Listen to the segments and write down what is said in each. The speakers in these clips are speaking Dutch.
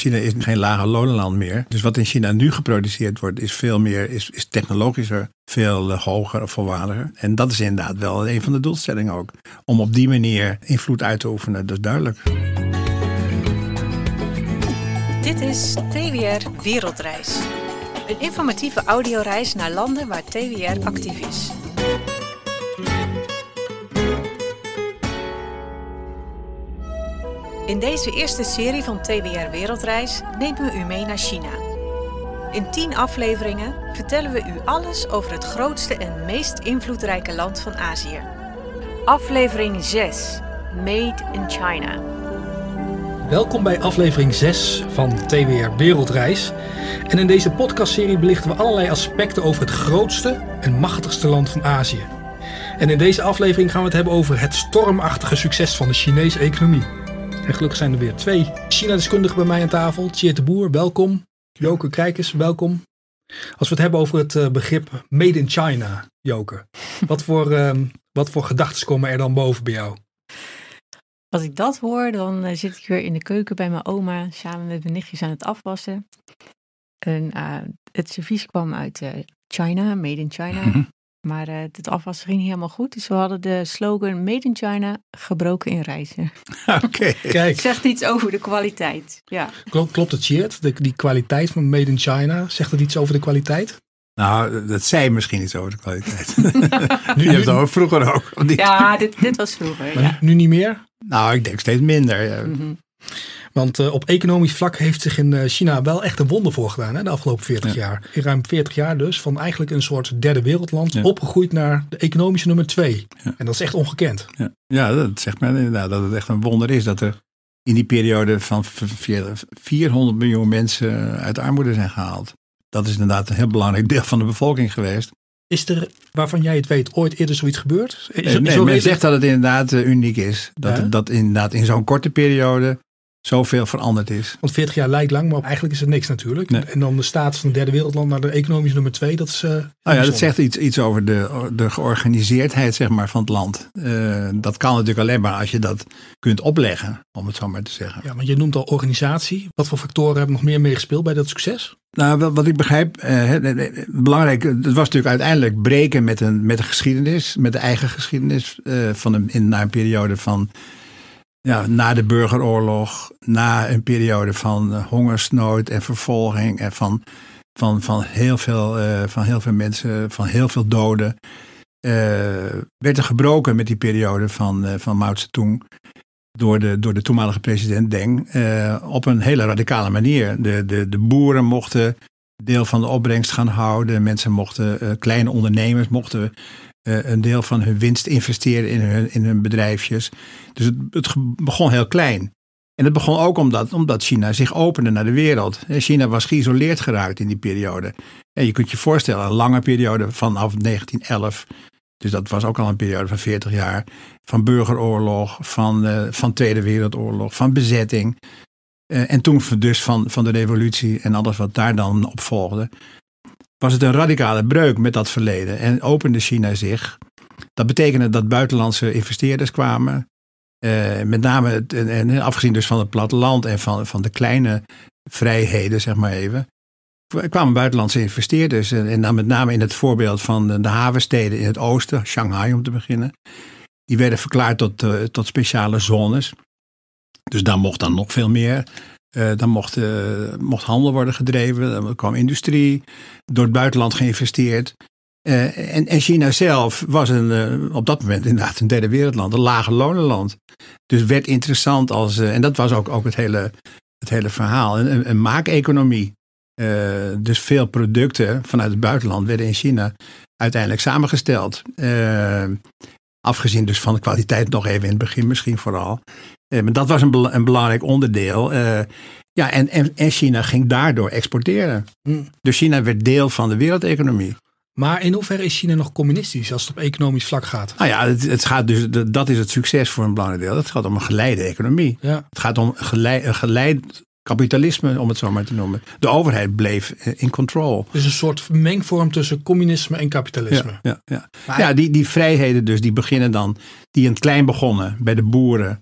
China is geen lage lonenland meer. Dus wat in China nu geproduceerd wordt, is veel meer, is, is technologischer, veel uh, hoger, volwaardiger. En dat is inderdaad wel een van de doelstellingen ook. Om op die manier invloed uit te oefenen, dat is duidelijk. Dit is TWR Wereldreis. Een informatieve audioreis naar landen waar TWR actief is. In deze eerste serie van TWR Wereldreis nemen we u mee naar China. In 10 afleveringen vertellen we u alles over het grootste en meest invloedrijke land van Azië. Aflevering 6: Made in China. Welkom bij aflevering 6 van TWR Wereldreis. En in deze podcastserie belichten we allerlei aspecten over het grootste en machtigste land van Azië. En in deze aflevering gaan we het hebben over het stormachtige succes van de Chinese economie. En gelukkig zijn er weer twee China-deskundigen bij mij aan tafel. Tjeerd de Boer, welkom. Joke Kijkers, welkom. Als we het hebben over het eh, begrip Made in China, Joke. Wat voor, uh, wat voor gedachten komen er dan boven bij jou? Als ik dat hoor, dan uh, zit ik weer in de keuken bij mijn oma samen met mijn nichtjes aan het afwassen. En uh, het servies kwam uit China, Made in China. Maar uh, het afwassen ging niet helemaal goed. Dus we hadden de slogan Made in China, gebroken in reizen. Oké, kijk. Zegt iets over de kwaliteit. Ja. Klopt, klopt het? De, die kwaliteit van Made in China, zegt het iets over de kwaliteit? Nou, dat zei misschien iets over de kwaliteit. nu je hebt het over vroeger ook. Ja, dit, dit was vroeger. Maar ja. nu, niet meer? Nou, ik denk steeds minder. Ja. Mm -hmm. Want uh, op economisch vlak heeft zich in uh, China wel echt een wonder voor gedaan hè, de afgelopen 40 ja. jaar. In ruim 40 jaar dus, van eigenlijk een soort derde wereldland ja. opgegroeid naar de economische nummer 2. Ja. En dat is echt ongekend. Ja. dat zegt men inderdaad dat het echt een wonder is dat er in die periode van 400 miljoen mensen uit armoede zijn gehaald. Dat is inderdaad een heel belangrijk deel van de bevolking geweest. Is er, waarvan jij het weet, ooit eerder zoiets gebeurd? Is, nee, is men zegt dat het inderdaad uh, uniek is. Dat, ja? dat inderdaad in zo'n korte periode zoveel veranderd is. Want 40 jaar lijkt lang, maar eigenlijk is het niks natuurlijk. Nee. En dan de staat van het derde wereldland naar de economische nummer twee, dat is... Uh, nou ja, dat zegt iets, iets over de, de georganiseerdheid zeg maar, van het land. Uh, dat kan natuurlijk alleen maar als je dat kunt opleggen, om het zo maar te zeggen. Ja, want je noemt al organisatie. Wat voor factoren hebben nog meer meegespeeld bij dat succes? Nou, wat ik begrijp, uh, belangrijk, het was natuurlijk uiteindelijk breken met een, met een geschiedenis, met de eigen geschiedenis, van een, in, na een periode van ja, na de burgeroorlog, na een periode van uh, hongersnood en vervolging en van, van, van, heel veel, uh, van heel veel mensen, van heel veel doden, uh, werd er gebroken met die periode van, van Mao door de, door de toenmalige president Deng op een hele radicale manier. De, de, de boeren mochten deel van de opbrengst gaan houden, mensen mochten, kleine ondernemers mochten uh, een deel van hun winst investeren in hun, in hun bedrijfjes. Dus het, het begon heel klein. En het begon ook omdat, omdat China zich opende naar de wereld. China was geïsoleerd geraakt in die periode. En je kunt je voorstellen, een lange periode vanaf 1911. Dus dat was ook al een periode van 40 jaar. Van burgeroorlog, van, uh, van Tweede Wereldoorlog, van bezetting. En toen dus van, van de revolutie en alles wat daar dan op volgde was het een radicale breuk met dat verleden en opende China zich. Dat betekende dat buitenlandse investeerders kwamen. Uh, met name, en, en, afgezien dus van het platteland en van, van de kleine vrijheden, zeg maar even, kwamen buitenlandse investeerders. En, en dan met name in het voorbeeld van de, de havensteden in het oosten, Shanghai om te beginnen. Die werden verklaard tot, uh, tot speciale zones. Dus daar mocht dan nog veel meer. Uh, dan mocht, uh, mocht handel worden gedreven, dan kwam industrie, door het buitenland geïnvesteerd. Uh, en, en, China zelf was een, op dat moment inderdaad een derde wereldland, een lage lonenland. Dus werd interessant als, en dat was ook, ook het, hele, het hele verhaal, een, een maakeconomie. dus veel producten vanuit het buitenland werden in China uiteindelijk samengesteld. afgezien dus van de kwaliteit nog even in het begin misschien vooral. Uh, maar dat was een, een belangrijk onderdeel. Uh, ja, en, en, en, China ging daardoor exporteren. Mm. Dus China werd deel van de wereldeconomie. Maar in hoeverre is China nog communistisch als het op economisch vlak gaat? Nou ja, het, het gaat dus, dat is het succes voor een belangrijk deel. Het gaat om een geleide economie. Ja. Het gaat om geleid, een geleid kapitalisme, om het zo maar te noemen. De overheid bleef in control. Dus een soort mengvorm tussen communisme en kapitalisme. Ja, ja, ja. ja die, die vrijheden dus, die beginnen dan, die in het klein begonnen bij de boeren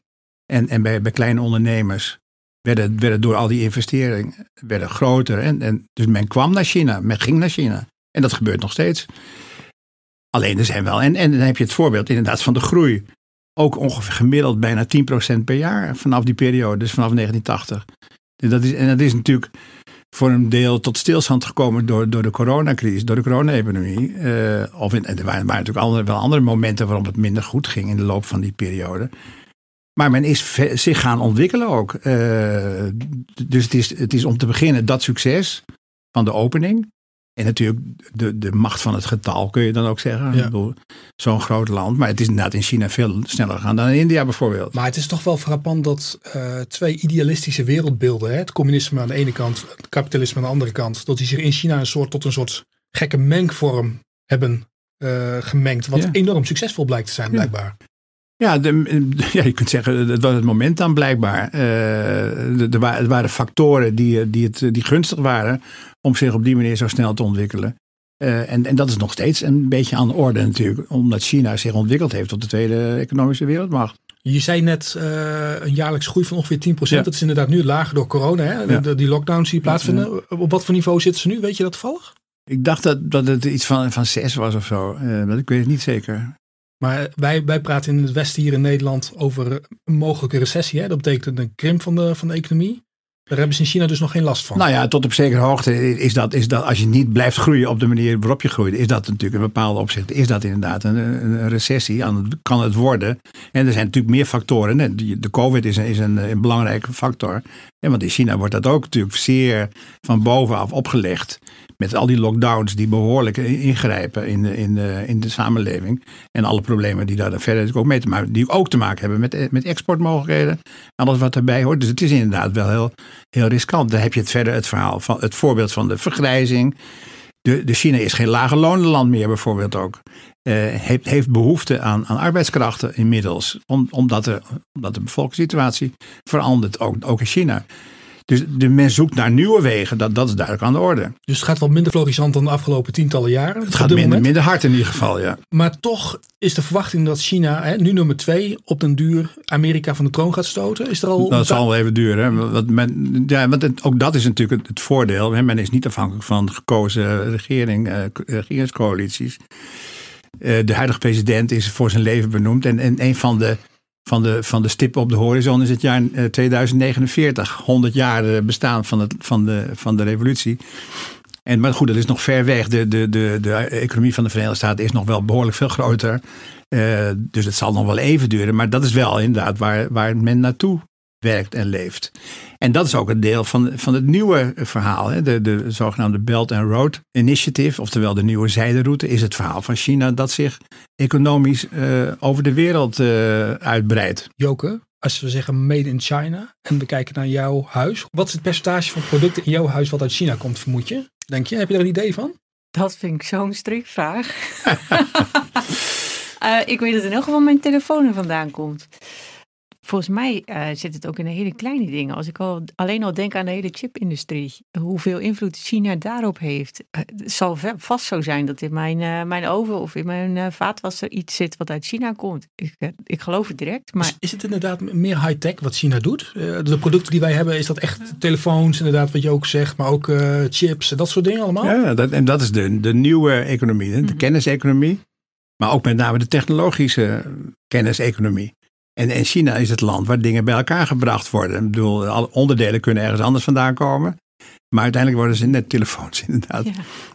en, en bij, bij kleine ondernemers werden, werden door al die investeringen werden groter. En, en, dus men kwam naar China, men ging naar China. En dat gebeurt nog steeds. Alleen er zijn wel, en, en dan heb je het voorbeeld inderdaad van de groei. Ook ongeveer gemiddeld bijna 10% per jaar vanaf die periode, dus vanaf 1980. En dat is, en dat is natuurlijk voor een deel tot stilstand gekomen door, door de coronacrisis, door de corona-economie. Uh, of er waren, waren natuurlijk andere, wel andere momenten waarop het minder goed ging in de loop van die periode. Maar men is zich gaan ontwikkelen ook. Uh, dus het is, het is om te beginnen dat succes van de opening. En natuurlijk de, de macht van het getal, kun je dan ook zeggen. Ja. Zo'n groot land. Maar het is inderdaad in China veel sneller gegaan dan in India bijvoorbeeld. Maar het is toch wel frappant dat uh, twee idealistische wereldbeelden, hè, het communisme aan de ene kant, het kapitalisme aan de andere kant, dat die zich in China een soort, tot een soort gekke mengvorm hebben uh, gemengd. Wat enorm succesvol blijkt te zijn, blijkbaar. Ja, de, ja, je kunt zeggen, het was het moment dan blijkbaar. Uh, er, waren, er waren factoren die, die, het, die gunstig waren om zich op die manier zo snel te ontwikkelen. Uh, en, en dat is nog steeds een beetje aan de orde natuurlijk, omdat China zich ontwikkeld heeft tot de tweede economische wereldmacht. Je zei net uh, een jaarlijks groei van ongeveer 10%. Ja. Dat is inderdaad nu lager door corona, hè? Ja. De, die lockdowns die plaatsvinden. Op wat voor niveau zitten ze nu? Weet je dat toevallig? Ik dacht dat, dat het iets van, van 6 was of zo. Uh, ik weet het niet zeker. Maar wij, wij praten in het Westen hier in Nederland over een mogelijke recessie. Hè? Dat betekent een krimp van de, van de economie. Daar hebben ze in China dus nog geen last van. Nou ja, tot op zekere hoogte is dat, is dat als je niet blijft groeien op de manier waarop je groeit, is dat natuurlijk een bepaalde opzicht. Is dat inderdaad een, een recessie? Kan het worden? En er zijn natuurlijk meer factoren. De COVID is, een, is een, een belangrijke factor. En want in China wordt dat ook natuurlijk zeer van bovenaf opgelegd met al die lockdowns die behoorlijk ingrijpen in de, in in de samenleving. En alle problemen die daar verder ook mee te maken die ook te maken hebben met, met exportmogelijkheden. Alles wat erbij hoort. Dus het is inderdaad wel heel, heel riskant. Dan heb je het verder het verhaal van het voorbeeld van de vergrijzing. De, de China is geen lage lonenland meer bijvoorbeeld ook. Uh, heeft, heeft behoefte aan, aan arbeidskrachten inmiddels. Om, omdat, de, omdat de bevolkingssituatie verandert, ook, ook in China. Dus de men zoekt naar nieuwe wegen, dat, dat is duidelijk aan de orde. Dus het gaat wat minder florissant dan de afgelopen tientallen jaren? Het gaat minder, minder hard in ieder geval, ja. Maar toch is de verwachting dat China, hè, nu nummer twee, op den duur Amerika van de troon gaat stoten? Is er al... Dat zal wel even duren. Want, men, ja, want het, ook dat is natuurlijk het, het voordeel. Hè. Men is niet afhankelijk van gekozen regering, eh, regeringscoalities. Uh, de huidige president is voor zijn leven benoemd. En, en een van de van de, van de stip op de horizon is het jaar 2049. Eh, 100 jaar eh, bestaan van, het, van, de, van de revolutie. En, maar goed, dat is nog ver weg. De, de, de, de economie van de Verenigde Staten is nog wel behoorlijk veel groter. Uh, dus het zal nog wel even duren. Maar dat is wel inderdaad waar, waar men naartoe werkt en leeft. En dat is ook een deel van, van het nieuwe verhaal. Hè? De, de zogenaamde Belt and Road Initiative, oftewel de nieuwe zijderoute, is het verhaal van China dat zich economisch uh, over de wereld uh, uitbreidt. Joke, als we zeggen made in China en we kijken naar jouw huis, wat is het percentage van producten in jouw huis wat uit China komt, vermoed je? Denk je? Heb je er een idee van? Dat vind ik zo'n strikvraag. uh, ik weet dat in elk geval mijn telefoon er vandaan komt volgens mij uh, zit het ook in de hele kleine dingen. Als ik al, alleen al denk aan de hele chipindustrie, hoeveel invloed China daarop heeft. Uh, het zal vast zo zijn dat in mijn, uh, mijn oven of in mijn vaatwasser iets zit wat uit China komt. Ik, ik geloof het direct. Maar... Is, is het inderdaad meer high-tech wat China doet? de producten die wij hebben, is dat echt telefoons, inderdaad, wat je ook zegt, maar ook chips en dat soort dingen allemaal? Ja, dat, en dat is de, de nieuwe economie, de mm -hmm. kenniseconomie. Maar ook met name de technologische kenniseconomie. En in China is het land waar dingen bij elkaar gebracht worden. Ik bedoel, alle onderdelen kunnen ergens anders vandaan komen. Maar uiteindelijk worden ze net telefoons inderdaad.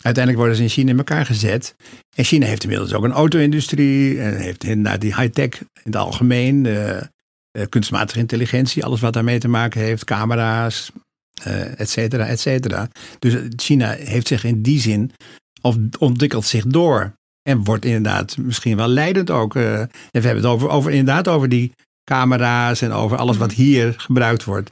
Uiteindelijk worden ze in China in elkaar gezet. En China heeft inmiddels ook een auto-industrie. En heeft inderdaad die high-tech in het algemeen. Uh, kunstmatige intelligentie, alles wat daarmee te maken heeft. Camera's, uh, et cetera, et cetera. Dus China heeft zich in die zin, of ontwikkelt zich door. En wordt inderdaad misschien wel leidend ook. Uh, en we hebben het over, over, inderdaad over die camera's en over alles wat mhm. hier gebruikt wordt.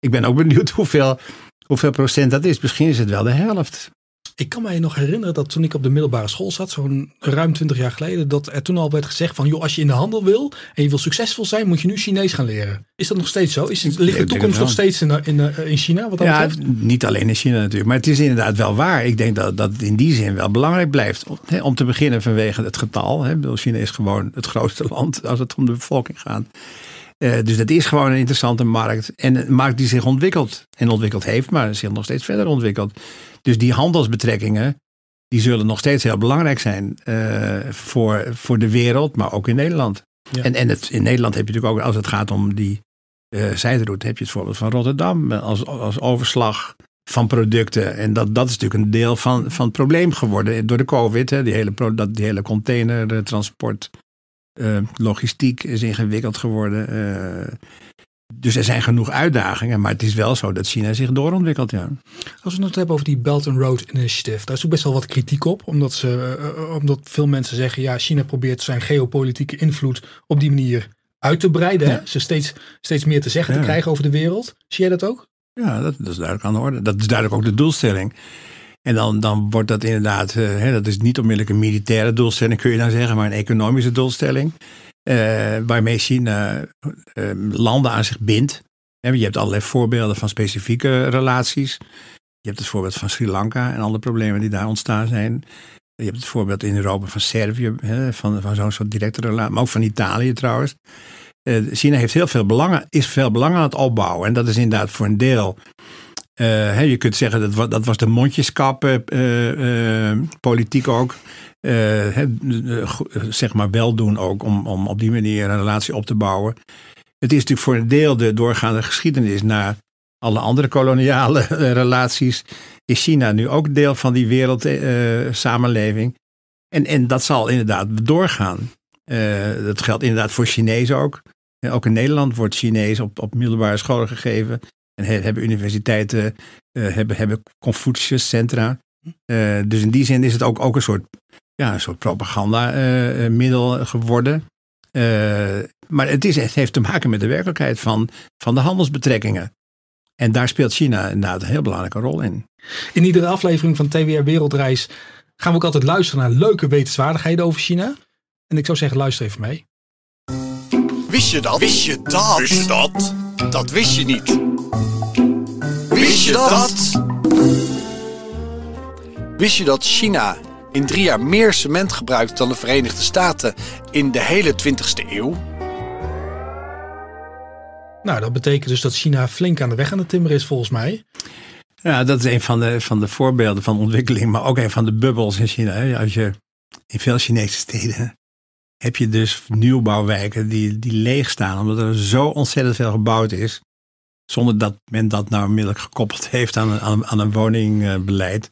Ik ben ook benieuwd hoeveel, hoeveel procent dat is. Misschien is het wel de helft. Ik kan mij nog herinneren dat toen ik op de middelbare school zat, zo'n ruim 20 jaar geleden, dat er toen al werd gezegd van, joh, als je in de handel wil en je wil succesvol zijn, moet je nu Chinees gaan leren. Is dat nog steeds zo? Is ligt de toekomst nog steeds in, in, in China? Wat dat ja, betreft? niet alleen in China natuurlijk, maar het is inderdaad wel waar. Ik denk dat, dat het in die zin wel belangrijk blijft. Om te beginnen vanwege het getal. China is gewoon het grootste land als het om de bevolking gaat. Uh, dus dat is gewoon een interessante markt. En een markt die zich ontwikkelt. En ontwikkeld heeft, maar zich nog steeds verder ontwikkelt. Dus die handelsbetrekkingen, die zullen nog steeds heel belangrijk zijn uh, voor, voor de wereld, maar ook in Nederland. Ja. En, en het, in Nederland heb je natuurlijk ook, als het gaat om die uh, zijderoute, heb je het voorbeeld van Rotterdam als, als overslag van producten. En dat, dat is natuurlijk een deel van, van het probleem geworden door de COVID. Hè. Die, hele, dat, die hele containertransport, uh, logistiek is ingewikkeld geworden. Uh, dus er zijn genoeg uitdagingen, maar het is wel zo dat China zich doorontwikkelt. Ja. Als we het hebben over die Belt and Road Initiative, daar is ook best wel wat kritiek op. Omdat, ze, uh, omdat veel mensen zeggen, ja, China probeert zijn geopolitieke invloed op die manier uit te breiden. Ja. Ze steeds, steeds meer te zeggen ja. te krijgen over de wereld. Zie jij dat ook? Ja, dat, dat, is duidelijk aan de orde. Dat is duidelijk ook de doelstelling. En dan, dan wordt dat inderdaad, uh, hè, dat is niet onmiddellijk een militaire doelstelling, kun je dan zeggen, maar een economische doelstelling. Uh, waarmee China uh, landen aan zich bindt. Je hebt allerlei voorbeelden van specifieke relaties. Je hebt het voorbeeld van Sri Lanka en alle problemen die daar ontstaan zijn. Je hebt het voorbeeld in Europa van Servië, van, van zo'n soort directe relatie, maar ook van Italië trouwens. China heeft heel veel belangen, is veel belang aan het opbouwen. En dat is inderdaad voor een deel. Uh, hè, je kunt zeggen dat, dat was de mondjeskap uh, politiek ook. Zeg maar wel doen ook om, om op die manier een relatie op te bouwen. Het is natuurlijk voor een deel de doorgaande geschiedenis naar alle andere koloniale relaties. Is China nu ook deel van die wereldsamenleving? en, en dat zal inderdaad doorgaan. dat geldt inderdaad voor Chinezen ook. Ook in Nederland wordt Chinees op, op middelbare scholen gegeven. En hebben universiteiten, uh, hebben, hebben Confucius-centra. Uh, dus in die zin is het ook, ook een soort, ja, een soort propagandamiddel uh, geworden. maar het, is, het heeft te maken met de werkelijkheid van, van de handelsbetrekkingen. En daar speelt China inderdaad een heel belangrijke rol in. In iedere aflevering van TWR Wereldreis gaan we ook altijd luisteren naar leuke wetenswaardigheden over China. En ik zou zeggen, luister even mee. Wist je dat? Wist je dat? Wist je dat? Dat wist je niet. Wist je dat? Wist je dat China in drie jaar meer cement gebruikt dan de Verenigde Staten in de hele 20ste eeuw? Nou, dat betekent dus dat China flink aan de weg aan het timmeren is volgens mij. Ja, dat is een van de, van de voorbeelden van ontwikkeling, maar ook een van de bubbels in China. Als je in veel Chinese steden heb je dus nieuwbouwwijken die, die leeg staan, omdat er zo ontzettend veel gebouwd is. Zonder dat men dat nou onmiddellijk gekoppeld heeft aan, aan, aan een woningbeleid.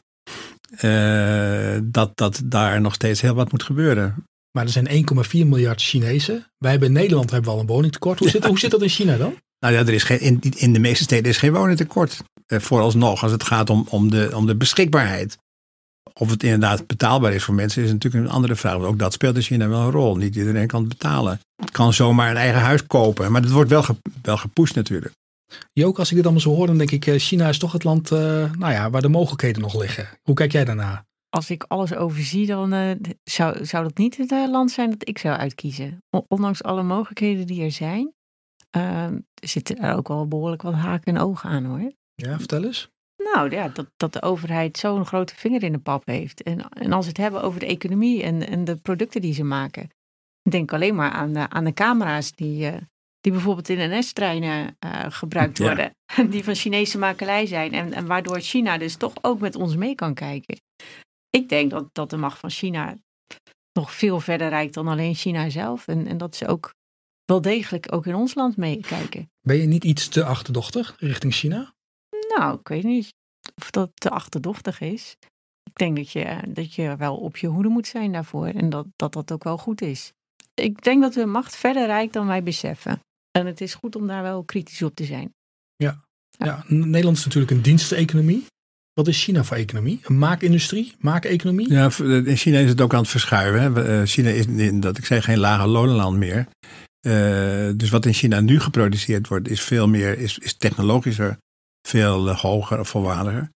Uh, dat, dat daar nog steeds heel wat moet gebeuren. Maar er zijn 1,4 miljard Chinezen. Wij hebben in Nederland hebben we al een woningtekort. Hoe, zit, hoe zit dat in China dan? Nou ja, er is geen, in, in de meeste steden is geen woningtekort. Uh, vooralsnog, als het gaat om, om, de, om de beschikbaarheid. Of het inderdaad betaalbaar is voor mensen is natuurlijk een andere vraag. ook dat speelt in China wel een rol. Niet iedereen kan het betalen. Het kan zomaar een eigen huis kopen. Maar dat wordt wel, ge, wel gepusht natuurlijk. Jook, als ik dit allemaal zo hoor, dan denk ik, eh, China is toch het land uh, nou ja, waar de mogelijkheden nog liggen. Hoe kijk jij daarna? Als ik alles overzie, dan uh, zou, zou dat niet het land zijn dat ik zou uitkiezen. Ondanks alle mogelijkheden die er zijn, zitten er ook wel behoorlijk wat haken en ogen aan hoor. Ja, vertel eens. Nou ja, dat, dat de overheid zo'n grote vinger in de pap heeft. En, en als we het hebben over de economie en, en de producten die ze maken. Denk alleen maar aan de, aan de camera's die, uh, die bijvoorbeeld in NS-treinen uh, gebruikt worden. Die van Chinese makelij zijn. En, en waardoor China dus toch ook met ons mee kan kijken. Ik denk dat, dat de macht van China nog veel verder reikt dan alleen China zelf. En, en dat ze ook wel degelijk ook in ons land meekijken. Ben je niet iets te achterdochtig richting China? Nou, ik weet niet of dat te achterdochtig is. Ik denk dat je, dat je wel op je hoede moet zijn daarvoor en dat, dat dat ook wel goed is. Ik denk dat de macht verder reikt dan wij beseffen. En het is goed om daar wel kritisch op te zijn. Ja, ja. ja Nederland is natuurlijk een diensteconomie. Wat is China voor economie? Een maakindustrie? Maakeconomie? Ja, in China is het ook aan het verschuiven. Hè. Eh, China is, dat ik zeg, geen lage lonenland meer. Uh, dus wat in China nu geproduceerd wordt, is veel meer is, is technologischer veel eh, hoger of volwaardiger.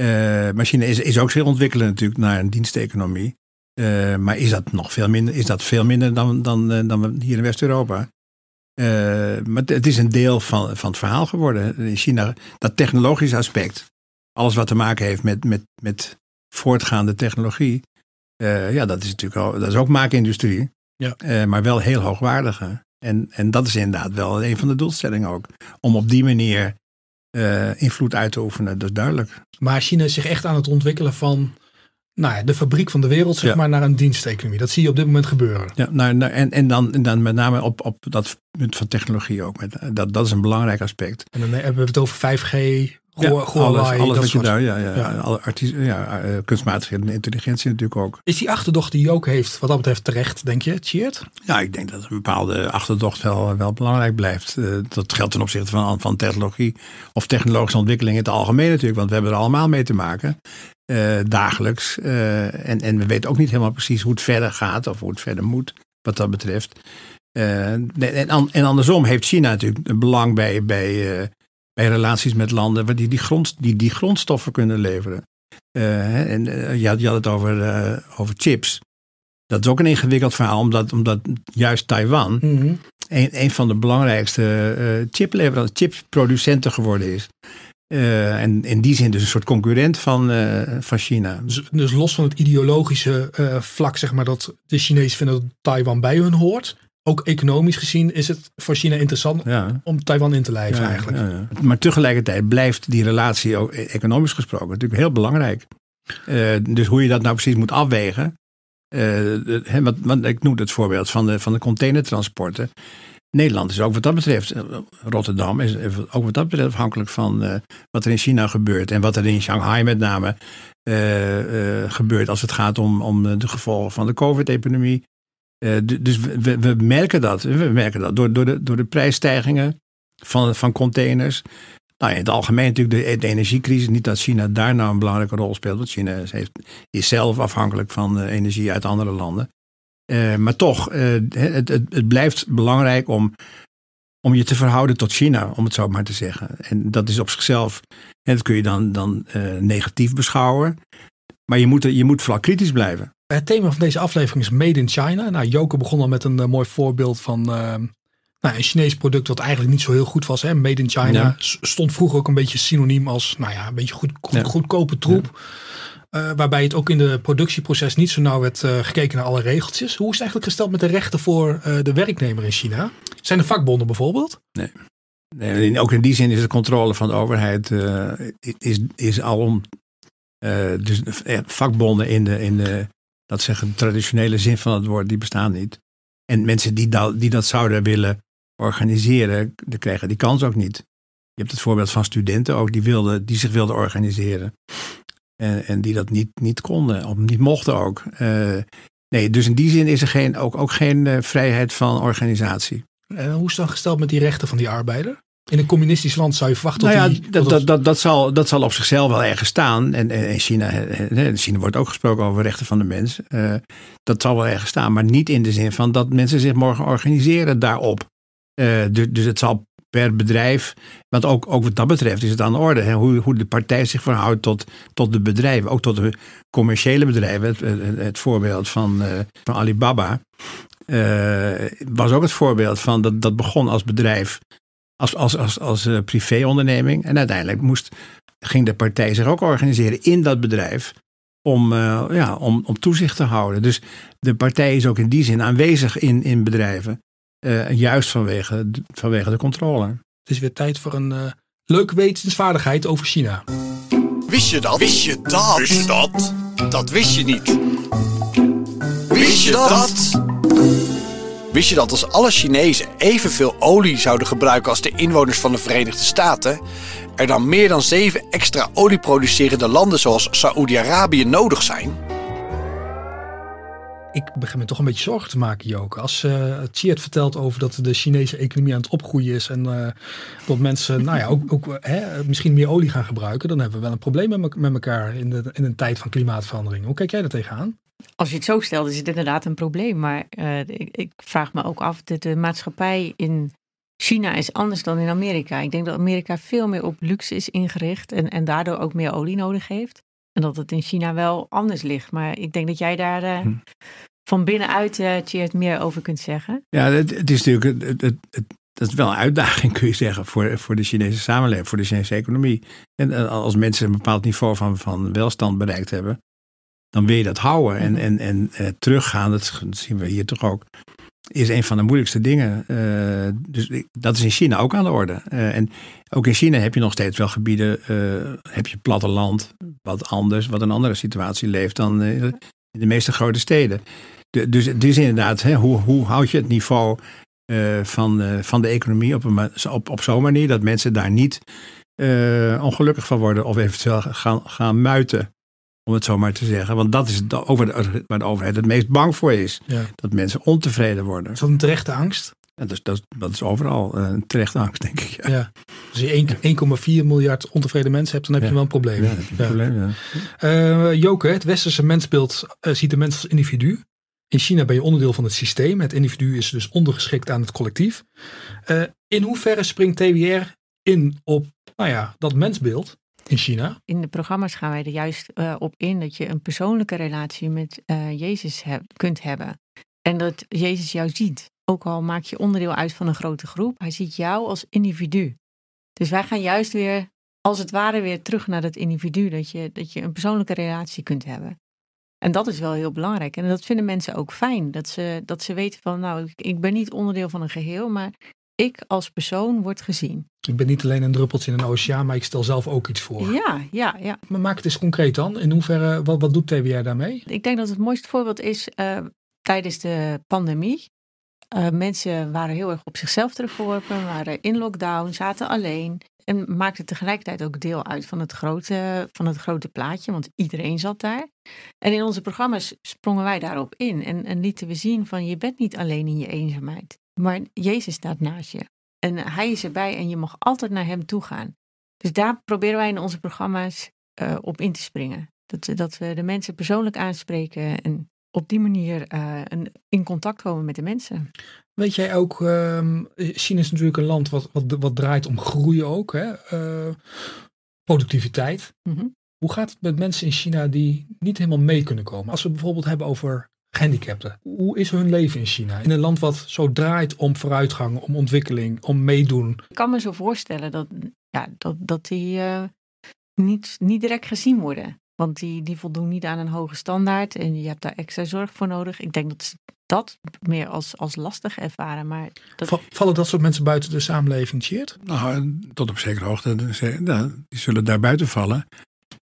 Uh, maar China is, is ook zich ontwikkelen natuurlijk naar een diensteconomie. Uh, maar is dat nog veel minder, is dat veel minder dan, dan, dan hier in West-Europa? maar het is een deel van, van het verhaal geworden. In China, dat technologische aspect, alles wat te maken heeft met, met, met voortgaande technologie, ja, dat is natuurlijk ook, dat is ook maakindustrie. Ja. maar wel heel hoogwaardige. En, en dat is inderdaad wel een van de doelstellingen ook. Om op die manier uh, invloed uit te oefenen, dat is duidelijk. Maar China is zich echt aan het ontwikkelen van nou ja, de fabriek van de wereld, zeg maar, naar een diensteconomie. Dat zie je op dit moment gebeuren. Ja, nou, nou, en, en, dan, en dan met name op, op dat punt van technologie ook. Met, dat, dat is een belangrijk aspect. En dan hebben we het over 5G, ja, alles, alles wat je daar, ja, ja, ja. Alle ja, uh, kunstmatige intelligentie natuurlijk ook. Is die achterdocht die ook heeft, wat dat betreft terecht, denk je, Cheert? Ja, ik denk dat een bepaalde achterdocht wel, wel belangrijk blijft. Uh, dat geldt ten opzichte van, van technologie of technologische ontwikkeling in het algemeen natuurlijk, want we hebben er allemaal mee te maken. Uh, dagelijks. en, en we weten ook niet helemaal precies hoe het verder gaat of hoe het verder moet, wat dat betreft. en, en andersom heeft China natuurlijk een belang bij, bij bij relaties met landen waar die die, grond, die, die grondstoffen kunnen leveren. Uh, en uh, je, had, je had het over, uh, over chips. Dat is ook een ingewikkeld verhaal, omdat, omdat juist Taiwan mm -hmm. een, een van de belangrijkste chipproducenten geworden is. en in die zin dus een soort concurrent van, van China. Dus, dus, los van het ideologische vlak, zeg maar, dat de Chinezen vinden dat Taiwan bij hun hoort, ook economisch gezien is het voor China interessant om Taiwan in te lijven ja, eigenlijk. Ja, maar tegelijkertijd blijft die relatie ook e- economisch gesproken natuurlijk heel belangrijk. Uh, dus hoe je dat nou precies moet afwegen. Uh, want, want, ik noem het voorbeeld van de, van de containertransporten. Nederland is ook wat dat betreft, eh, Rotterdam is ook wat dat betreft afhankelijk van uh, wat er in China gebeurt. En wat er in Shanghai met name gebeurt als het gaat om, om de gevolgen van de COVID-epidemie. Uh, dus we, merken dat. We merken dat door, door, de, door de prijsstijgingen van, van containers. Nou, in het algemeen natuurlijk de, de, energiecrisis. Niet dat China daar nou een belangrijke rol speelt. Want China is zelf afhankelijk van uh, energie uit andere landen. Uh, maar toch, het, het, het, blijft belangrijk om, om je te verhouden tot China, om het zo maar te zeggen. En dat is op zichzelf, en dat kun je dan, dan negatief beschouwen. Maar je moet, je moet vooral kritisch blijven. Het thema van deze aflevering is Made in China. Nou, Joke begon al met een uh, mooi voorbeeld van uh, nou, een Chinees product wat eigenlijk niet zo heel goed was. Hè? Made in China stond vroeger ook een beetje synoniem als nou ja, een beetje goed, goed, goedkope troep. Uh, waarbij het ook in de productieproces niet zo nauw werd gekeken naar alle regeltjes. Hoe is het eigenlijk gesteld met de rechten voor de werknemer in China? Zijn er vakbonden bijvoorbeeld? Nee. nee ook in die zin is de controle van de overheid is, is al om dus vakbonden in de, in de dat zeggen de traditionele zin van het woord, die bestaan niet. En mensen die dat, die dat zouden willen organiseren, die krijgen die kans ook niet. Je hebt het voorbeeld van studenten ook, die, wilden, die zich wilden organiseren. En, en die dat niet, niet konden, of niet mochten ook. Uh, nee, dus in die zin is er geen, ook, ook geen uh, vrijheid van organisatie. En hoe is het dan gesteld met die rechten van die arbeider? In een communistisch land zou je verwachten nou ja, dat, dat, dat, dat, zal, dat zal op zichzelf wel ergens staan. En in China, in China wordt ook gesproken over rechten van de mens. Uh, dat zal wel ergens staan, maar niet in de zin van dat mensen zich morgen organiseren daarop. Uh, dus, dus het zal per bedrijf, want ook, ook wat dat betreft is het aan de orde. Hè, hoe, hoe de partij zich verhoudt tot, tot de bedrijven, ook tot de commerciële bedrijven. Het, het, het voorbeeld van, uh, van Alibaba was ook het voorbeeld van dat, dat begon als bedrijf als, als, als, als uh, privéonderneming. En uiteindelijk moest, ging de partij zich ook organiseren in dat bedrijf om, uh, ja, om, om toezicht te houden. Dus de partij is ook in die zin aanwezig in, in bedrijven, uh, juist vanwege, vanwege de controle. Het is weer tijd voor een leuke wetensvaardigheid over China. Wist je dat? Wist je dat? Wist je dat? Dat wist je niet. Wist je dat? Wist je dat als alle Chinezen evenveel olie zouden gebruiken als de inwoners van de Verenigde Staten, er dan meer dan zeven extra olieproducerende landen zoals Saoedi-Arabië nodig zijn? Ik begin me toch een beetje zorgen te maken, Joke. Als uh, Chiet vertelt over dat de Chinese economie aan het opgroeien is en uh, dat mensen nou ja, ook, ook hè, misschien meer olie gaan gebruiken, dan hebben we wel een probleem met, met elkaar in, de, in een tijd van klimaatverandering. Hoe kijk jij daar tegenaan? Als je het zo stelt, is het inderdaad een probleem. Maar uh, ik, ik, vraag me ook af, de, de maatschappij in China is anders dan in Amerika. Ik denk dat Amerika veel meer op luxe is ingericht en, en daardoor ook meer olie nodig heeft. En dat het in China wel anders ligt. Maar ik denk dat jij daar uh, hm. van binnenuit uh, meer over kunt zeggen. Ja, het, het is natuurlijk het, het, dat is wel een uitdaging, kun je zeggen, voor, voor de Chinese samenleving, voor de Chinese economie. En als mensen een bepaald niveau van, van welstand bereikt hebben, dan wil je dat houden en, mhm. en, en uh, teruggaan. Dat zien we hier toch ook. is een van de moeilijkste dingen. Uh, dus dat is in China ook aan de orde. Uh, en ook in China heb je nog steeds wel gebieden, heb je platteland, wat anders, wat een andere situatie leeft dan in de meeste grote steden. De, dus het is inderdaad, hè, hoe, hoe houd je het niveau van, van de economie op, een, op, op zo'n manier dat mensen daar niet ongelukkig van worden of eventueel gaan, gaan muiten. Om het zo maar te zeggen. Want dat is over de, waar de overheid het meest bang voor is. Ja. Dat mensen ontevreden worden. Is dat een terechte angst? Ja, dat, is, dat, is overal eh, een terechte angst, denk ik. Ja. ja. Als je 1,4 miljard ontevreden mensen hebt, dan heb je wel een probleem. Ja, een probleem, uh, Joke, het westerse mensbeeld uh, ziet de mens als individu. In China ben je onderdeel van het systeem. Het individu is dus ondergeschikt aan het collectief. in hoeverre springt TWR in op nou ja, dat mensbeeld? In China? In de programma's gaan wij er juist uh, op in dat je een persoonlijke relatie met uh, Jezus kunt hebben. En dat Jezus jou ziet. Ook al maak je onderdeel uit van een grote groep, hij ziet jou als individu. Dus wij gaan juist weer, als het ware, weer terug naar dat individu. Dat je, dat je een persoonlijke relatie kunt hebben. En dat is wel heel belangrijk. En dat vinden mensen ook fijn. Dat ze, dat ze weten van, nou, ik ben niet onderdeel van een geheel, maar ik als persoon word gezien. Ik ben niet alleen een druppeltje in een oceaan, maar ik stel zelf ook iets voor. Ja, ja, ja. Maar maak het eens concreet dan. In hoeverre, wat, wat doet TWR daarmee? Ik denk dat het mooiste voorbeeld is uh, tijdens de pandemie. Uh, mensen waren heel erg op zichzelf teruggeworpen, waren in lockdown, zaten alleen. En maakten tegelijkertijd ook deel uit van het, grote, van het grote plaatje, want iedereen zat daar. En in onze programma's sprongen wij daarop in en, en lieten we zien van je bent niet alleen in je eenzaamheid. Maar Jezus staat naast je. En hij is erbij en je mag altijd naar hem toe gaan. Dus daar proberen wij in onze programma's uh, op in te springen. Dat, dat we de mensen persoonlijk aanspreken en op die manier uh, een, in contact komen met de mensen. Weet jij ook, uh, China is natuurlijk een land wat, wat, wat draait om groei ook, hè? Uh, productiviteit. Mm -hmm. Hoe gaat het met mensen in China die niet helemaal mee kunnen komen? Als we bijvoorbeeld hebben over gehandicapten. Hoe is hun leven in China? In een land wat zo draait om vooruitgang, om ontwikkeling, om meedoen. Ik kan me zo voorstellen dat, ja, dat, dat die uh, niet, niet direct gezien worden. Want die, die voldoen niet aan een hoge standaard en je hebt daar extra zorg voor nodig. Ik denk dat ze dat meer als, als lastig ervaren. Maar dat... Vallen dat soort mensen buiten de samenleving, Cheert? Nou, tot op zekere hoogte. Die zullen daar buiten vallen.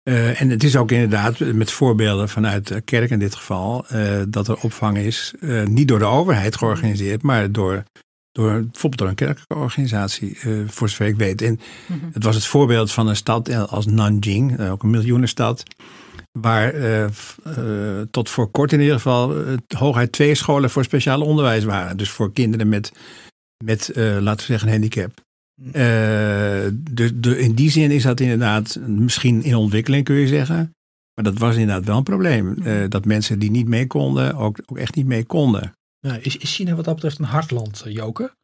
Uh, en het is ook inderdaad met voorbeelden vanuit de kerk in dit geval, uh, dat er opvang is, uh, niet door de overheid georganiseerd, maar door, door bijvoorbeeld door een kerkelijke organisatie, voor zover ik weet. En mm -hmm. het was het voorbeeld van een stad als Nanjing, ook een miljoenenstad, waar tot voor kort in ieder geval hooguit twee scholen voor speciaal onderwijs waren. Dus voor kinderen met, met laten we zeggen, een handicap. Uh, de, de, in die zin is dat inderdaad misschien in ontwikkeling, kun je zeggen. Maar dat was inderdaad wel een probleem. Uh, dat mensen die niet mee konden, ook, ook echt niet mee konden. Ja, is, is China wat dat betreft een hartland, eh, Joke?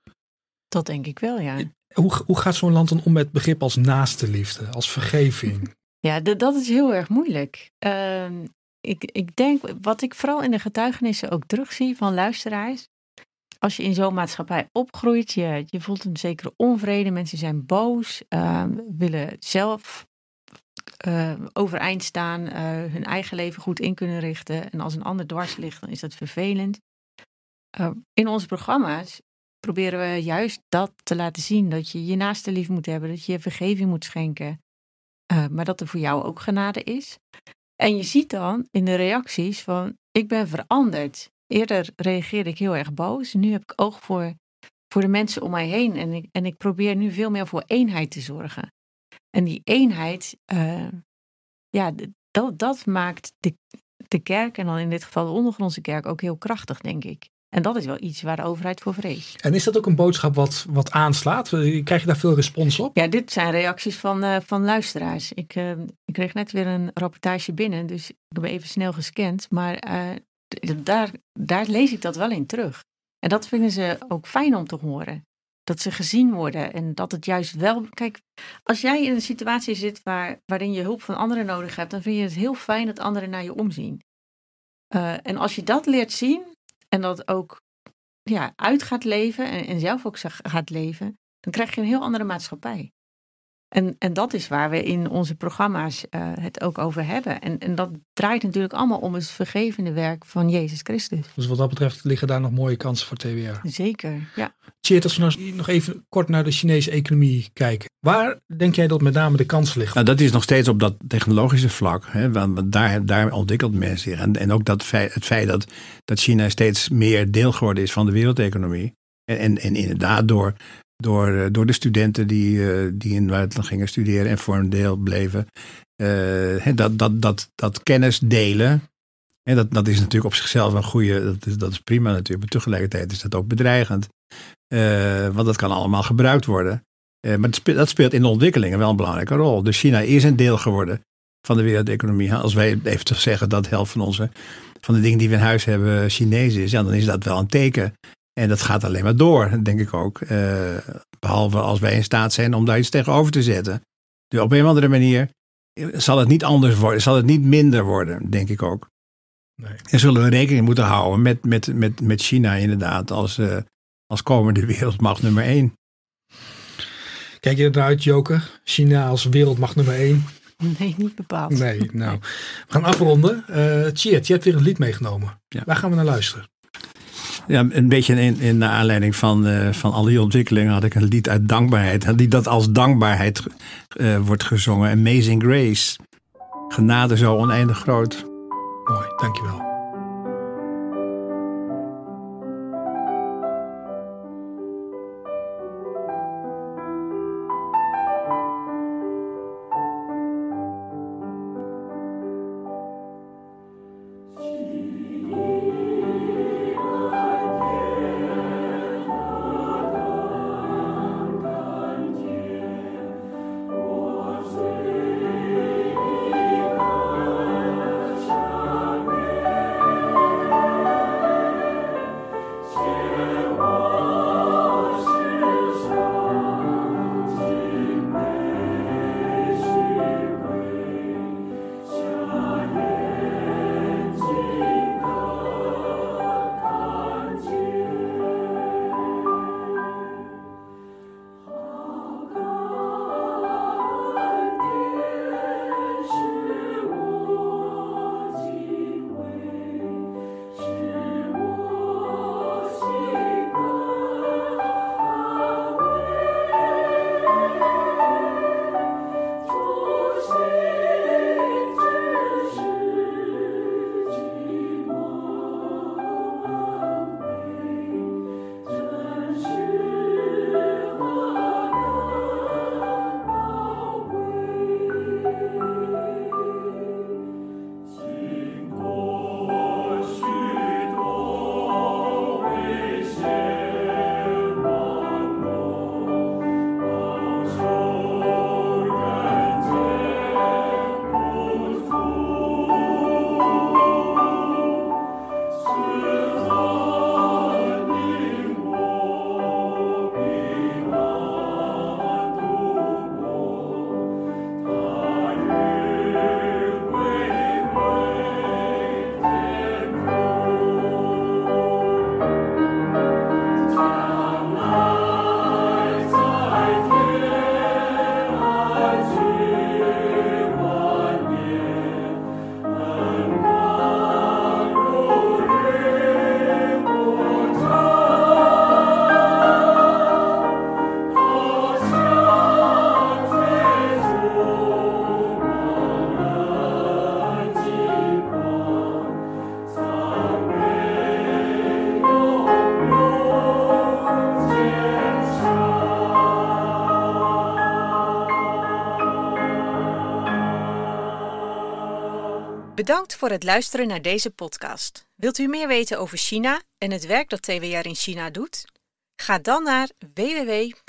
Dat denk ik wel, ja. Hoe, hoe gaat zo'n land dan om met begrip als naaste liefde, als vergeving? Ja, dat is heel erg moeilijk. Uh, ik, ik denk, wat ik vooral in de getuigenissen ook terugzie van luisteraars, als je in zo'n maatschappij opgroeit, je, je voelt een zekere onvrede. Mensen zijn boos, uh, willen zelf uh, overeind staan, uh, hun eigen leven goed in kunnen richten. En als een ander dwars ligt, dan is dat vervelend. Uh, in onze programma's proberen we juist dat te laten zien. Dat je je naaste lief moet hebben, dat je je vergeving moet schenken. maar dat er voor jou ook genade is. En je ziet dan in de reacties van, ik ben veranderd. Eerder reageerde ik heel erg boos. Nu heb ik oog voor, voor de mensen om mij heen. En ik, en ik probeer nu veel meer voor eenheid te zorgen. En die eenheid, uh, ja, dat, dat maakt de, de kerk, en dan in dit geval de ondergrondse kerk, ook heel krachtig, denk ik. En dat is wel iets waar de overheid voor vreest. En is dat ook een boodschap wat, wat aanslaat? Krijg je daar veel respons op? Ja, dit zijn reacties van, uh, van luisteraars. Ik, uh, ik kreeg net weer een rapportage binnen, dus ik heb even snel gescand. Maar uh, daar, daar lees ik dat wel in terug. En dat vinden ze ook fijn om te horen. Dat ze gezien worden en dat het juist wel. Kijk, als jij in een situatie zit waar, waarin je hulp van anderen nodig hebt, dan vind je het heel fijn dat anderen naar je omzien. Uh, en als je dat leert zien en dat ook ja, uit gaat leven en, en zelf ook gaat leven, dan krijg je een heel andere maatschappij. En, en dat is waar we in onze programma's uh, het ook over hebben. En, en dat draait natuurlijk allemaal om het vergevende werk van Jezus Christus. Dus wat dat betreft liggen daar nog mooie kansen voor TWR. Zeker, ja. Tjeerd, als we nou nog even kort naar de Chinese economie kijken. Waar denk jij dat met name de kans ligt? Nou, dat is nog steeds op dat technologische vlak. Hè, want daar, daar ontwikkelt men zich. En, en ook dat feit, het feit dat, dat China steeds meer deel geworden is van de wereldeconomie. En, en, en inderdaad door door, eh, door de studenten die, eh, die in het gingen studeren en voor een deel bleven. Uh, dat, dat, dat, dat kennis delen. En dat, dat is natuurlijk op zichzelf een goede, dat is, dat is prima natuurlijk. Maar tegelijkertijd is dat ook bedreigend. Want dat kan allemaal gebruikt worden. Maar dat speelt in de ontwikkelingen wel een belangrijke rol. Dus China is een deel geworden van de wereldeconomie. Als wij even te zeggen dat helft van, onze, van de dingen die we in huis hebben Chinees is, ja, dan is dat wel een teken en dat gaat alleen maar door, denk ik ook. Uh, behalve als wij in staat zijn om daar iets tegenover te zetten. Dus op een of andere manier zal het niet anders worden, zal het niet minder worden, denk ik ook. Nee. En zullen we rekening moeten houden met, met, met, met China inderdaad als, uh, als komende wereldmacht nummer één. Kijk je eruit, Joker? China als wereldmacht nummer één? Nee, niet bepaald. Nee, nou. We gaan afronden. Uh, je hebt weer een lied meegenomen. Ja. Waar gaan we naar luisteren? Ja, een beetje in, in de aanleiding van, uh, van al die ontwikkelingen had ik een lied uit dankbaarheid. Die dat als dankbaarheid uh, wordt gezongen. Amazing Grace. Genade zo oneindig groot. Mooi, dankjewel. Bedankt voor het luisteren naar deze podcast. Wilt u meer weten over China en het werk dat TWR in China doet? Ga dan naar www.twr.nl.